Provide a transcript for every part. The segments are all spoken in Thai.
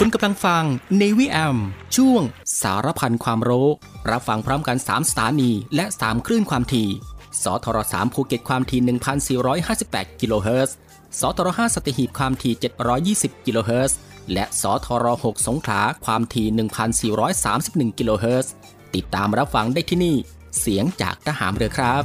คุณกำลังฟังในวิแอมช่วงสารพันความรู้ รับฟังพร้อมกัน 3 สถานี และ 3 คลื่นความถี่สทร3ภูเก็ตความถี่ 1,458 กิโลเฮิรตซ์สทร5สัตหีบความถี่ 720 กิโลเฮิรตซ์และสทร6สงขลาความถี่ 1,431 กิโลเฮิรตซ์ติดตามรับฟังได้ที่นี่ เสียงจากทหารเรือครับ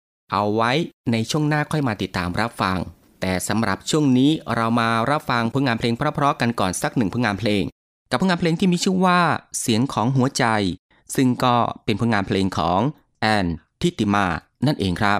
เอาไว้ในช่วงหน้าค่อยมาติดตามรับฟัง แต่สำหรับช่วงนี้เรามารับฟังผลงานเพลงเพราะๆกันก่อนสักหนึ่งผลงานเพลง กับผลงานเพลงที่มีชื่อว่า เสียงของหัวใจ ซึ่งก็เป็นผลงานเพลงของแอนทิติมานั่นเองครับ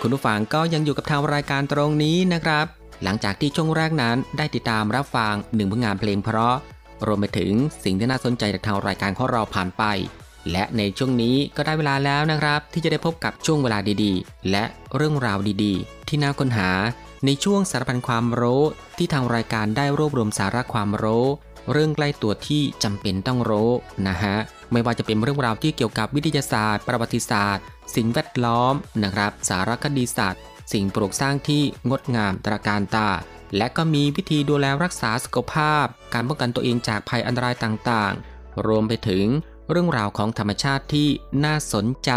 คุณผู้ฟังก็ยังอยู่กับทางรายการตรงนี้นะครับ หลังจากที่ช่วงแรกนั้นได้ติดตามรับฟังหนึ่งผลงานเพลงเพราะ รวมไปถึงสิ่งที่น่าสนใจจากทางรายการของเราผ่านไป และในช่วงนี้ก็ได้เวลาแล้วนะครับ ที่จะได้พบกับช่วงเวลาดีๆ และเรื่องราวดีๆ ที่น่าค้นหา ในช่วงสารพันความรู้ที่ทางรายการได้รวบรวมสาระความรู้ เรื่องใกล้ตัวที่จำเป็นต้องรู้นะฮะ ไม่ว่าจะเป็นเรื่องราวที่เกี่ยวกับวิทยาศาสตร์ ประวัติศาสตร์ สิ่งแวดล้อมนะครับ สารคดีศาสตร์ สิ่งปลูกสร้างที่งดงามตระการตา และก็มีวิธีดูแลรักษาสุขภาพ การป้องกันตัวเองจากภัยอันตรายต่างๆ รวมไปถึงเรื่องราวของธรรมชาติที่น่าสนใจ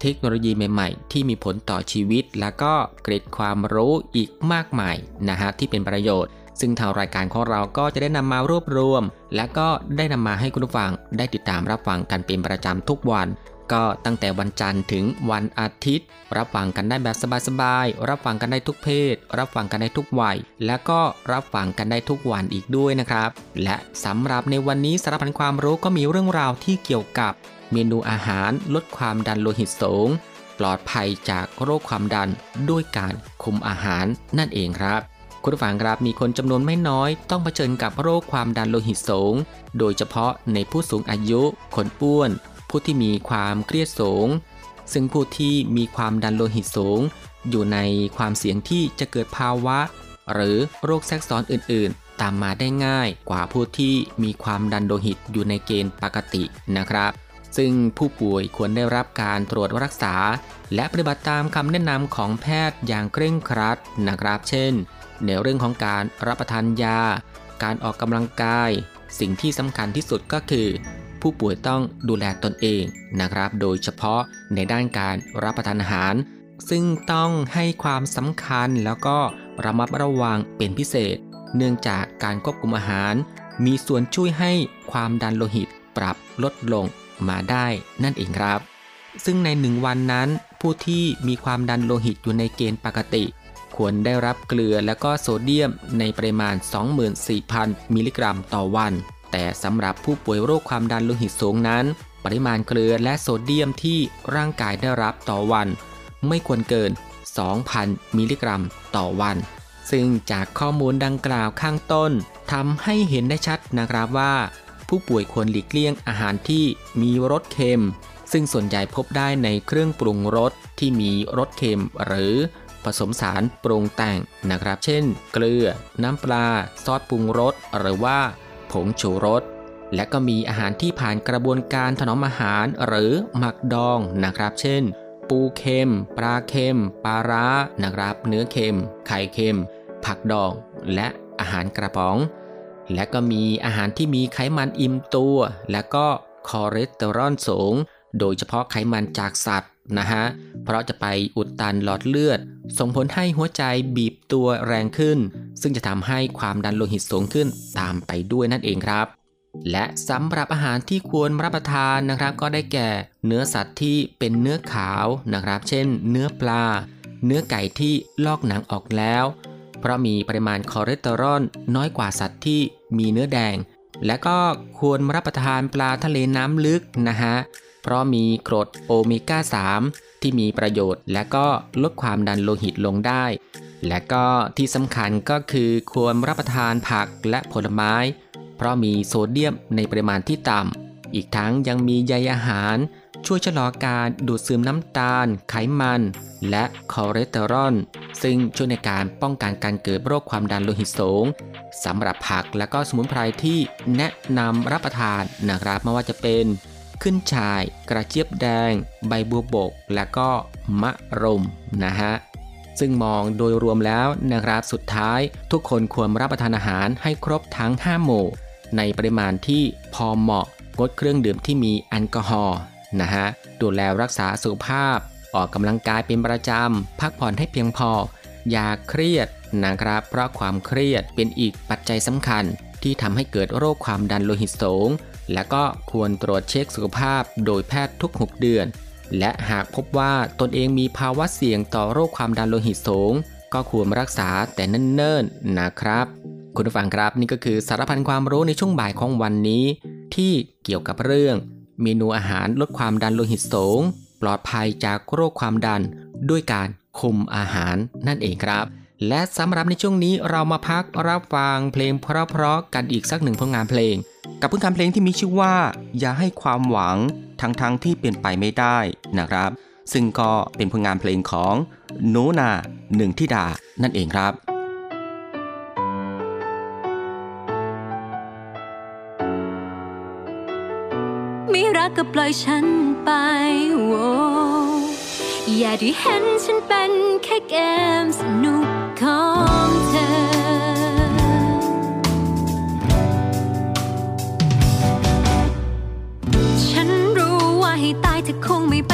เทคโนโลยีใหม่ๆ ที่มีผลต่อชีวิต และก็เกร็ดความรู้อีกมากมายนะฮะที่เป็นประโยชน์ ซึ่งทางรายการของเราก็จะได้นำมารวบรวม และก็ได้นำมาให้คุณผู้ฟังได้ติดตามรับฟังกันเป็นประจำทุกวัน ก็ตั้งแต่วันจันทร์ถึงวันอาทิตย์ รับฟังกันได้แบบสบายๆ รับฟังกันได้ทุกเพศ รับฟังกันได้ทุกวัย และก็รับฟังกันได้ทุกวันอีกด้วยนะครับ และสำหรับในวันนี้สารพันความรู้ก็มีเรื่องราวที่เกี่ยวกับ เมนูอาหารลดความดันโลหิตสูงปลอดภัยจากโรคความดันด้วยการคุมอาหารนั่นเองครับ คุณผู้ฟังครับมีคนจำนวนไม่น้อยต้องเผชิญกับโรคความดันโลหิตสูง โดยเฉพาะในผู้สูงอายุ คนอ้วน ผู้ที่มีความเครียดสูง ซึ่งผู้ที่มีความดันโลหิตสูง อยู่ในความเสี่ยงที่จะเกิดภาวะ หรือโรคแทรกซ้อนอื่น ๆ ตามมาได้ง่ายกว่าผู้ที่มีความดันโลหิตอยู่ในเกณฑ์ปกตินะครับ ซึ่งผู้ป่วยควรได้รับการตรวจรักษา และปฏิบัติตามคำแนะนำของแพทย์อย่างเคร่งครัดนะครับ เช่น ในเรื่องของการรับประทานยา การออกกำลังกาย สิ่งที่สำคัญที่สุดก็คือ ผู้ป่วยต้องดูแลตนเองนะครับ โดยเฉพาะในด้านการรับประทานอาหาร ซึ่งต้องให้ความสำคัญแล้วก็ระมัดระวังเป็นพิเศษ เนื่องจากการควบคุมอาหาร มีส่วนช่วยให้ความดันโลหิตปรับลดลงมาได้นั่นเองครับ ซึ่งในหนึ่งวันนั้น ผู้ที่มีความดันโลหิตอยู่ในเกณฑ์ปกติ ควรได้รับเกลือและก็โซเดียมในปริมาณ 24,000 มิลลิกรัมต่อวัน แต่สำหรับผู้ป่วยโรคความดันโลหิตสูงนั้น ปริมาณเกลือและโซเดียมที่ร่างกายได้รับต่อวัน ไม่ควรเกิน 2,000 มิลลิกรัมต่อวัน ซึ่งจากข้อมูลดังกล่าวข้างต้นทำให้เห็นได้ชัดนะครับว่า ผู้ป่วยควรหลีกเลี่ยงอาหารที่มีรสเค็ม ซึ่งส่วนใหญ่พบได้ในเครื่องปรุงรสที่มีรสเค็มหรือ ผสมสารปรุงแต่งนะครับ เช่น เกลือ น้ำปลา ซอสปรุงรส หรือว่า ผงชูรส และก็มีอาหารที่ผ่านกระบวนการถนอมอาหารหรือหมักดองนะครับ เช่น ปูเค็ม ปลาเค็ม ปลาร้านะครับ เนื้อเค็ม ไข่เค็ม ผักดอง และอาหารกระป๋อง และก็มีอาหารที่มีไขมันอิ่มตัว และก็คอเลสเตอรอลสูง โดยเฉพาะไขมันจากสัตว์นะฮะ เพราะจะไปอุดตันหลอดเลือด ส่งผลให้หัวใจบีบตัวแรงขึ้น ซึ่งจะทำให้ความดันโลหิตสูงขึ้นตามไปด้วยนั่นเองครับ และสำหรับอาหารที่ควรรับประทานนะครับก็ได้แก่ เนื้อสัตว์ที่เป็นเนื้อขาวนะครับ เช่น เนื้อปลา เนื้อไก่ที่ลอกหนังออกแล้ว เพราะมีปริมาณคอเลสเตอรอลน้อยกว่าสัตว์ที่มีเนื้อแดง และก็ควรรับประทานปลาทะเลน้ำลึกนะฮะเพราะมีกรดโอเมก้า 3 ที่มีประโยชน์ และก็ลดความดันโลหิตลงได้ และก็ที่สำคัญก็คือควรรับประทานผักและผลไม้ เพราะมีโซเดียมในปริมาณที่ต่ำ อีกทั้งยังมีใยอาหาร ช่วยชะลอการดูดซึมน้ำตาล ไขมัน และคอเลสเตอรอลซึ่งช่วยในการป้องกันการเกิดโรคความดันโลหิตสูงสำหรับผักและก็สมุนไพรที่แนะนำรับประทานนะครับไม่ว่าจะเป็น ขึ้นฉ่าย กระเจี๊ยบแดง ใบบัวบก และก็มะรุมนะฮะซึ่งมองโดยรวมแล้วนะครับสุดท้ายทุกคนควรรับประทานอาหารให้ครบทั้ง 5 หมู่ ในปริมาณที่พอเหมาะงดเครื่องดื่มที่มีแอลกอฮอล์นะฮะดูแลรักษาสุขภาพ ออกกำลังกายเป็นประจำ พักผ่อนให้เพียงพอ อย่าเครียดนะครับ เพราะความเครียดเป็นอีกปัจจัยสำคัญที่ทำให้เกิดโรคความดันโลหิตสูง และก็ควรตรวจเช็คสุขภาพโดยแพทย์ทุก 6 เดือน และหากพบว่าตนเองมีภาวะเสี่ยงต่อโรคความดันโลหิตสูง ก็ควรรักษาแต่เนิ่นๆนะครับ คุณผู้ฟังครับนี่ก็คือสารพันความรู้ในช่วงบ่ายของวันนี้ ที่เกี่ยวกับเรื่อง เมนูอาหารลดความดันโลหิตสูง ปลอดภัยจากโรคความดัน ด้วยการคุมอาหารนั่นเองครับและสำหรับในช่วงนี้เรามาพักรับฟังเพลงเพราะๆกันอีกสักหนึ่งผลงานเพลง กับผลงานเพลงที่มีชื่อว่า อย่าให้ความหวังทั้งๆทที่เป็นไปไม่ได้นะครับ ซึ่งก็เป็นผลงานเพลงของโนนาหนึ่งทิดานั่นเองครับไม่รักก็ปล่อยฉันไปโวอย่าได้เห็นฉันเป็นแค่เกมสนุกของเธอ ให้ตายเธอคงไม่ไป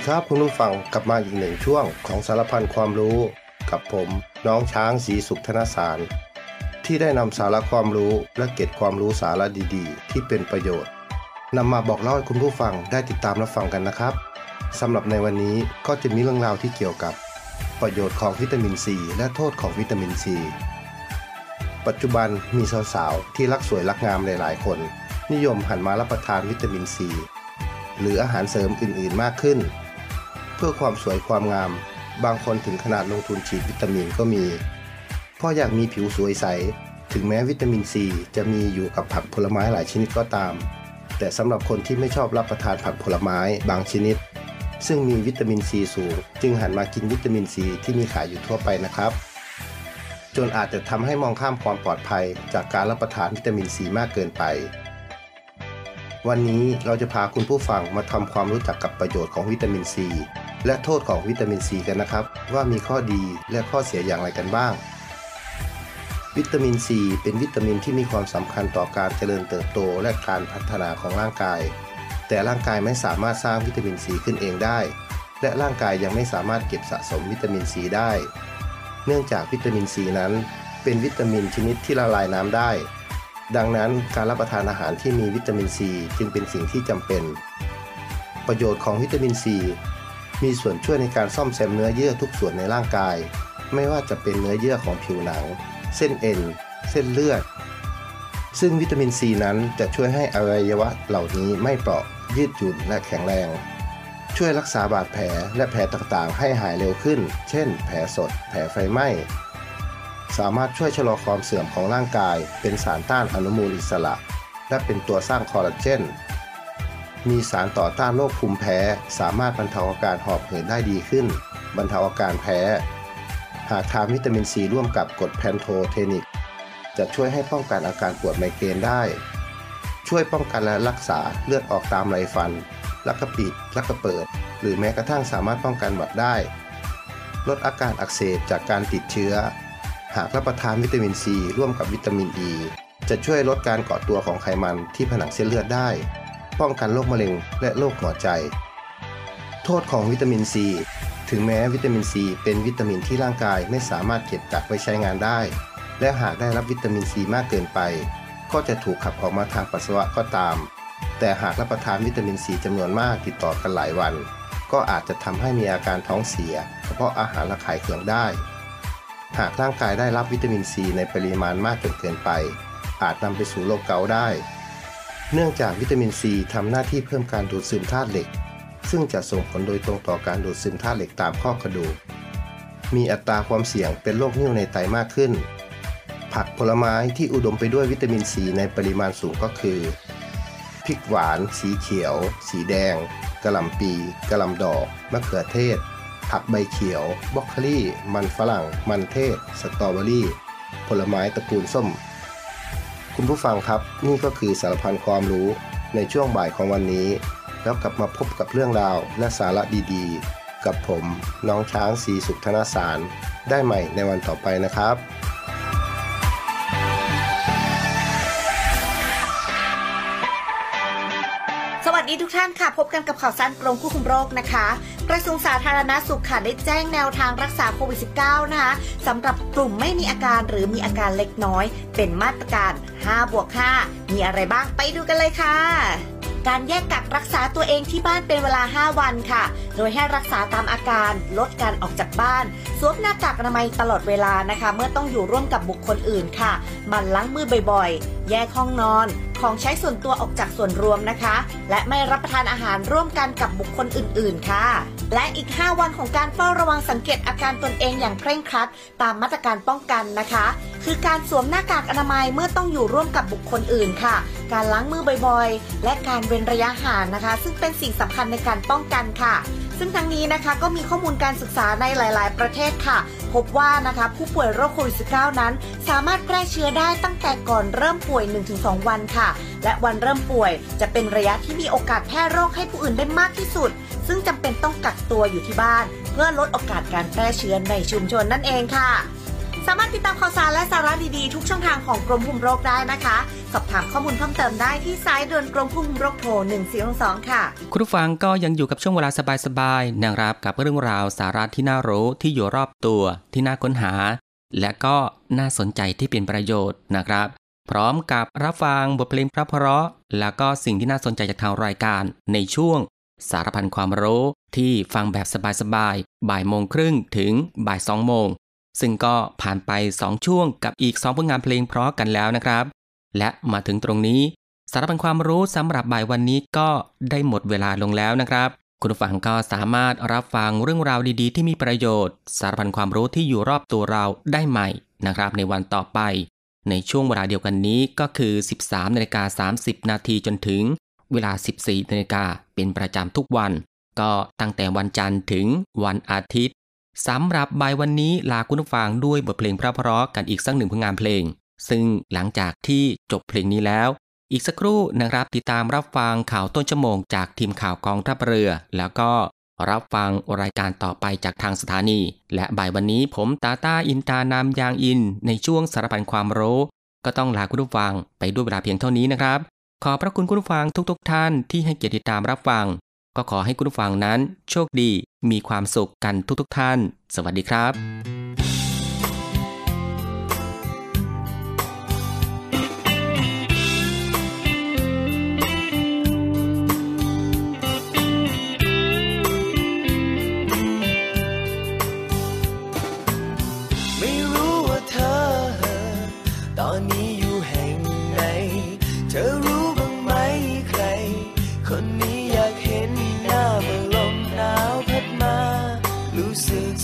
ดีครับคุณผู้ฟังกลับมาอีกหนึ่งช่วงของสารพันความรู้ กับผม น้องช้างสีสุขธนสาร ที่ได้นำสาระความรู้และเก็บความรู้สาระดีๆ ที่เป็นประโยชน์นำมาบอกเล่าให้คุณผู้ฟังได้ติดตามรับฟังกันนะครับสำหรับในวันนี้ก็จะมีเรื่องราวที่เกี่ยวกับ ประโยชน์ของวิตามินซีและโทษของวิตามินซีปัจจุบันมีสาวๆที่รักสวยรักงามหลายๆคน นิยมหันมารับประทานวิตามินซีหรืออาหารเสริมอื่นๆมากขึ้น พื่อความสวยความงาม บางคนถึงขนาดลงทุนฉีดวิตามินก็มี เพราะอยากมีผิวสวยใส ถึงแม้วิตามินซีจะมีอยู่กับผักผลไม้หลายชนิดก็ตาม แต่สำหรับคนที่ไม่ชอบรับประทานผักผลไม้บางชนิด ซึ่งมีวิตามินซีสูง จึงหันมากินวิตามินซีที่มีขายอยู่ทั่วไปนะครับ จนอาจจะทำให้มองข้ามความปลอดภัย จากการรับประทานวิตามินซีมากเกินไปวันนี้เราจะพาคุณผู้ฟังมาทำความรู้จักกับประโยชน์ของวิตามินซี และโทษของวิตามินซีกันนะครับ ว่ามีข้อดีและข้อเสียอย่างไรกันบ้าง วิตามินซีเป็นวิตามินที่มีความสำคัญต่อการเจริญเติบโตและการพัฒนาของร่างกาย แต่ร่างกายไม่สามารถสร้างวิตามินซีขึ้นเองได้ และร่างกายยังไม่สามารถเก็บสะสมวิตามินซีได้ เนื่องจากวิตามินซีนั้น เป็นวิตามินชนิดที่ละลายน้ำได้ ดังนั้นการรับประทานอาหารที่มีวิตามินซีจึงเป็นสิ่งที่จำเป็น ประโยชน์ของวิตามินซี มีส่วนช่วยในการซ่อมแซมเนื้อเยื่อทุกส่วนในร่างกาย ไม่ว่าจะเป็นเนื้อเยื่อของผิวหนัง เส้นเอ็น เส้นเลือด ซึ่งวิตามินซีนั้นจะช่วยให้อวัยวะเหล่านี้ไม่เปราะยืดหยุ่นและแข็งแรง ช่วยรักษาบาดแผลและแผลต่างๆ ให้หายเร็วขึ้น เช่น แผลสด แผลไฟไหม้ สามารถช่วยชะลอความเสื่อมของร่างกาย เป็นสารต้านอนุมูลอิสระ และเป็นตัวสร้างคอลลาเจน มีสารต่อต้านโรคภูมิแพ้ สามารถบรรเทาอาการหอบหืดได้ดีขึ้น บรรเทาอาการแพ้ หากทานวิตามินซีร่วมกับกรดแพนโทเทนิก จะช่วยให้ป้องกันอาการปวดไมเกรนได้ ช่วยป้องกันและรักษาเลือดออกตามไรฟัน ลักกระปิด ลักกระเปิด หรือแม้กระทั่งสามารถป้องกันหวัดได้ ลดอาการอักเสบจากการติดเชื้อ หากรับประทานวิตามินซีร่วมกับวิตามินอ e, ีจะช่วยลดการเกาะตัวของไขมันที่ผนังเส้นเลือดได้ ป้องกันโรคมะเร็งและโรคหัวใจ โทษของวิตามินซี ถึงแม้วิตามินซีเป็นวิตามินที่ร่างกายไม่สามารถเก็บกักไว้ใช้งานได้ และหากได้รับวิตามินซีมากเกินไป ก็จะถูกขับออกมาทางปัสสาวะก็ตาม แต่หากรับประทานวิตามินซีจำนวนมากติดต่อกันหลายวัน ก็อาจจะทำให้มีอาการท้องเสียเพราะอาหารระคายเคืองได้ หากร่างกายได้รับวิตามินซีในปริมาณมากจนเกินไป อาจนำไปสู่โรคเกาต์ได้ เนื่องจากวิตามินซีทำหน้าที่เพิ่มการดูดซึมธาตุเหล็ก ซึ่งจะส่งผลโดยตรงต่อการดูดซึมธาตุเหล็กตามข้อกระดูก มีอัตราความเสี่ยงเป็นโรคนิ่วในไตมากขึ้น ผักผลไม้ที่อุดมไปด้วยวิตามินซีในปริมาณสูงก็คือ พริกหวาน สีเขียว สีแดงกระหล่ำปีกระหล่ำดอกมะเขือเทศ ผักใบเขียวบล็อกโคลี่ มันฝรั่ง มันเทศ สตรอเบอรี่ ผลไม้ตระกูลส้ม คุณผู้ฟังครับ นี่ก็คือสารพันความรู้ในช่วงบ่ายของวันนี้ แล้วกลับมาพบกับเรื่องราวและสาระดีๆ กับผมน้องช้างสีสุขธนสาร ได้ใหม่ในวันต่อไปนะครับสวัสดีทุกท่านค่ะ พบกันกับข่าวสั้นกรมควบคุมโรคนะคะ กระทรวงสาธารณาสุขค่ะได้แจ้งแนวทางรักษาโควิด -19 นะคะสำหรับกลุ่มไม่มีอาการหรือมีอาการเล็กน้อย เป็นมาตรการ 5 บวก 5 มีอะไรบ้างไปดูกันเลยค่ะการแยกกักรักษาตัวเองที่บ้านเป็นเวลา 5 วันค่ะ โดยให้รักษาตามอาการ ลดการออกจากบ้าน สวมหน้ากากอนามัยตลอดเวลานะคะ เมื่อต้องอยู่ร่วมกับบุคคลอื่นค่ะ มันล้างมือบ่อยๆ แยกห้องนอน ของใช้ส่วนตัวออกจากส่วนรวมนะคะ และไม่รับประทานอาหารร่วมกันกับบุคคลอื่น ๆ ค่ะ และอีก 5 วันของการเฝ้าระวังสังเกตอาการตนเองอย่างเคร่งครัด ตามมาตรการป้องกันนะคะ คือการสวมหน้ากากอนามัยเมื่อต้องอยู่ร่วมกับบุคคลอื่นค่ะ การล้างมือบ่อยๆ และการเว้นระยะห่างนะคะ ซึ่งเป็นสิ่งสำคัญในการป้องกันค่ะ ซึ่งทั้งนี้นะคะก็มีข้อมูลการศึกษาในหลาย ๆ ประเทศค่ะ พบว่านะคะผู้ป่วยโรคโควิด -19 นั้น สามารถแพร่เชื้อได้ตั้งแต่ก่อนเริ่มป่วย 1-2 วันค่ะ และวันเริ่มป่วยจะเป็นระยะที่มีโอกาสแพร่โรคให้ผู้อื่นได้มากที่สุด ซึ่งจำเป็นต้องกักตัวอยู่ที่บ้าน เพื่อลดโอกาสการแพร่เชื้อในชุมชนนั่นเองค่ะ สามารถติดตามข่าวสารและสาระดีๆ ทุกช่องทางของกรมคุมโรคได้นะคะ สอบถามข้อมูลเพิ่มเติมได้ที่สายด่วนกรมควบคุมโรคโทร1422ค่ะ คุณผู้ฟังก็ยังอยู่กับช่วงเวลาสบายๆนะครับกับเรื่องราวสาระที่น่ารู้ที่อยู่รอบตัวที่น่าค้นหา และก็น่าสนใจที่เป็นประโยชน์นะครับ พร้อมกับรับฟังบทเพลงเพราะ แล้วก็สิ่งที่น่าสนใจจากทางรายการในช่วง สารพันความรู้ที่ฟังแบบสบายๆบ่ายโมงครึ่งถึงบ่ายสองโมง ซึ่งก็ผ่านไป 2 ช่วงกับอีก 2 ผลงานเพลงเพราะกันแล้วนะครับ และมาถึงตรงนี้ สารพันความรู้สำหรับบ่ายวันนี้ก็ได้หมดเวลาลงแล้วนะครับ คุณผู้ฟังก็สามารถรับฟังเรื่องราวดีๆ ที่มีประโยชน์ สารพันความรู้ที่อยู่รอบตัวเราได้ใหม่นะครับ ในวันต่อไป ในช่วงเวลาเดียวกันนี้ก็คือ 13นาฬิกา30 นาทีจนถึง เวลา 14นาฬิกาเป็นประจำทุกวัน ก็ตั้งแต่วันจันทร์ถึงวันอาทิตย์ สำหรับบ่ายวันนี้ลาคุณผู้ฟังด้วยบทเพลงเพราะๆกันอีกสักหนึ่งผลงานเพลง ซึ่งหลังจากที่จบเพลงนี้แล้ว อีกสักครู่นะครับติดตามรับฟังข่าวต้นชั่วโมงจากทีมข่าวกองทัพเรือ แล้วก็รับฟังรายการต่อไปจากทางสถานี และบ่ายวันนี้ผมตาตาอินตานามยางอิน ในช่วงสารพันความรู้ ก็ต้องลาคุณผู้ฟังไปด้วยเวลาเพียงเท่านี้นะครับ ขอพระคุณคุณผู้ฟังทุกๆทท่านที่ให้เกียรติติดตามรับฟัง ก็ขอให้คุณผู้ฟังนั้นโชคดีมีความสุขกันทุกๆทท่าน สวัสดีครับ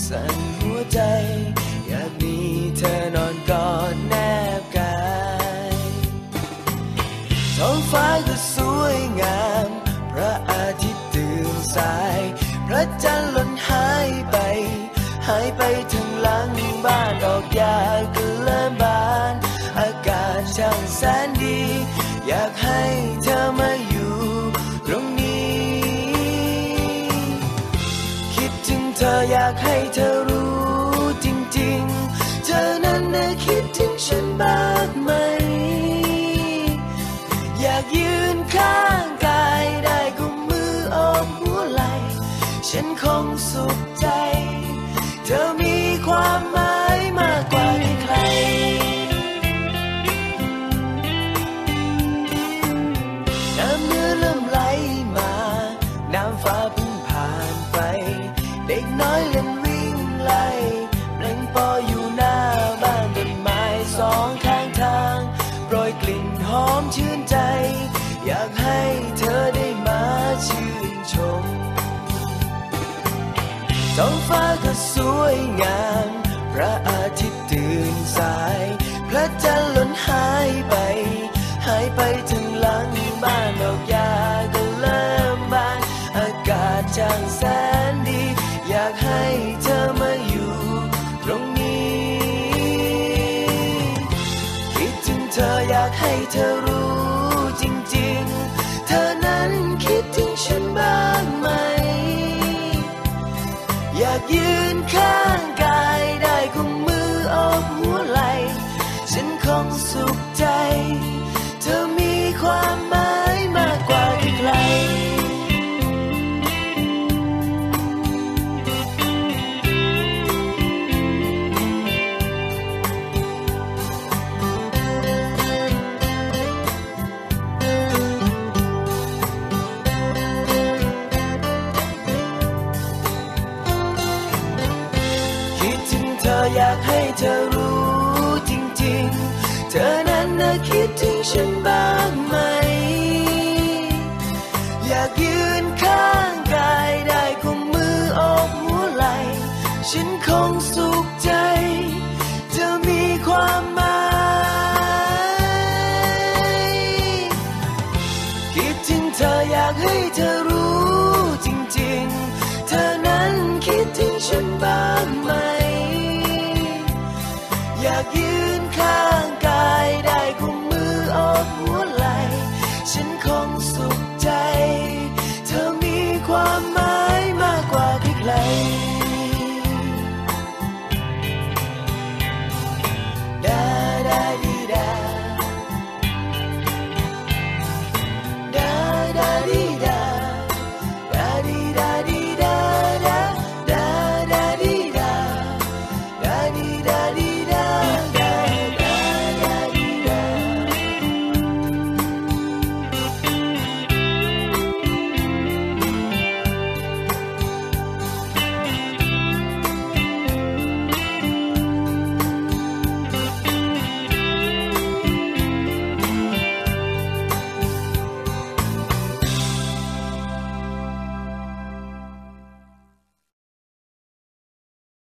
สั่นหัวใจ อยากมีเธอนอนกอด ฉันบ้างไหม อยากยืนข้างกายได้กุมมือโอบหัวไหล ฉันคงสุขใจ เธอมีความหมายมากกว่าใคร น้ำเนื้อเริ่มไหลมา น้ำฟ้าเพิ่งผ่านไป เด็กน้อยเล่น ฟ้าก็สวยงาม พระอาทิตย์ตื่นสาย พระจันทร์หล่นหายไป หายไปถึงหลังบ้านดอกหญ้าก็เริ่มบาน อากาศช่างแสนดี อยากให้เธอมาอยู่ตรงนี้ คิดถึงเธออยากให้เธอรู้จริงๆ เธอนั้นคิดถึงฉันบ้าง ยืนข้างกายได้กุมมือโอกหัวไหล ฉันคงสุขใจ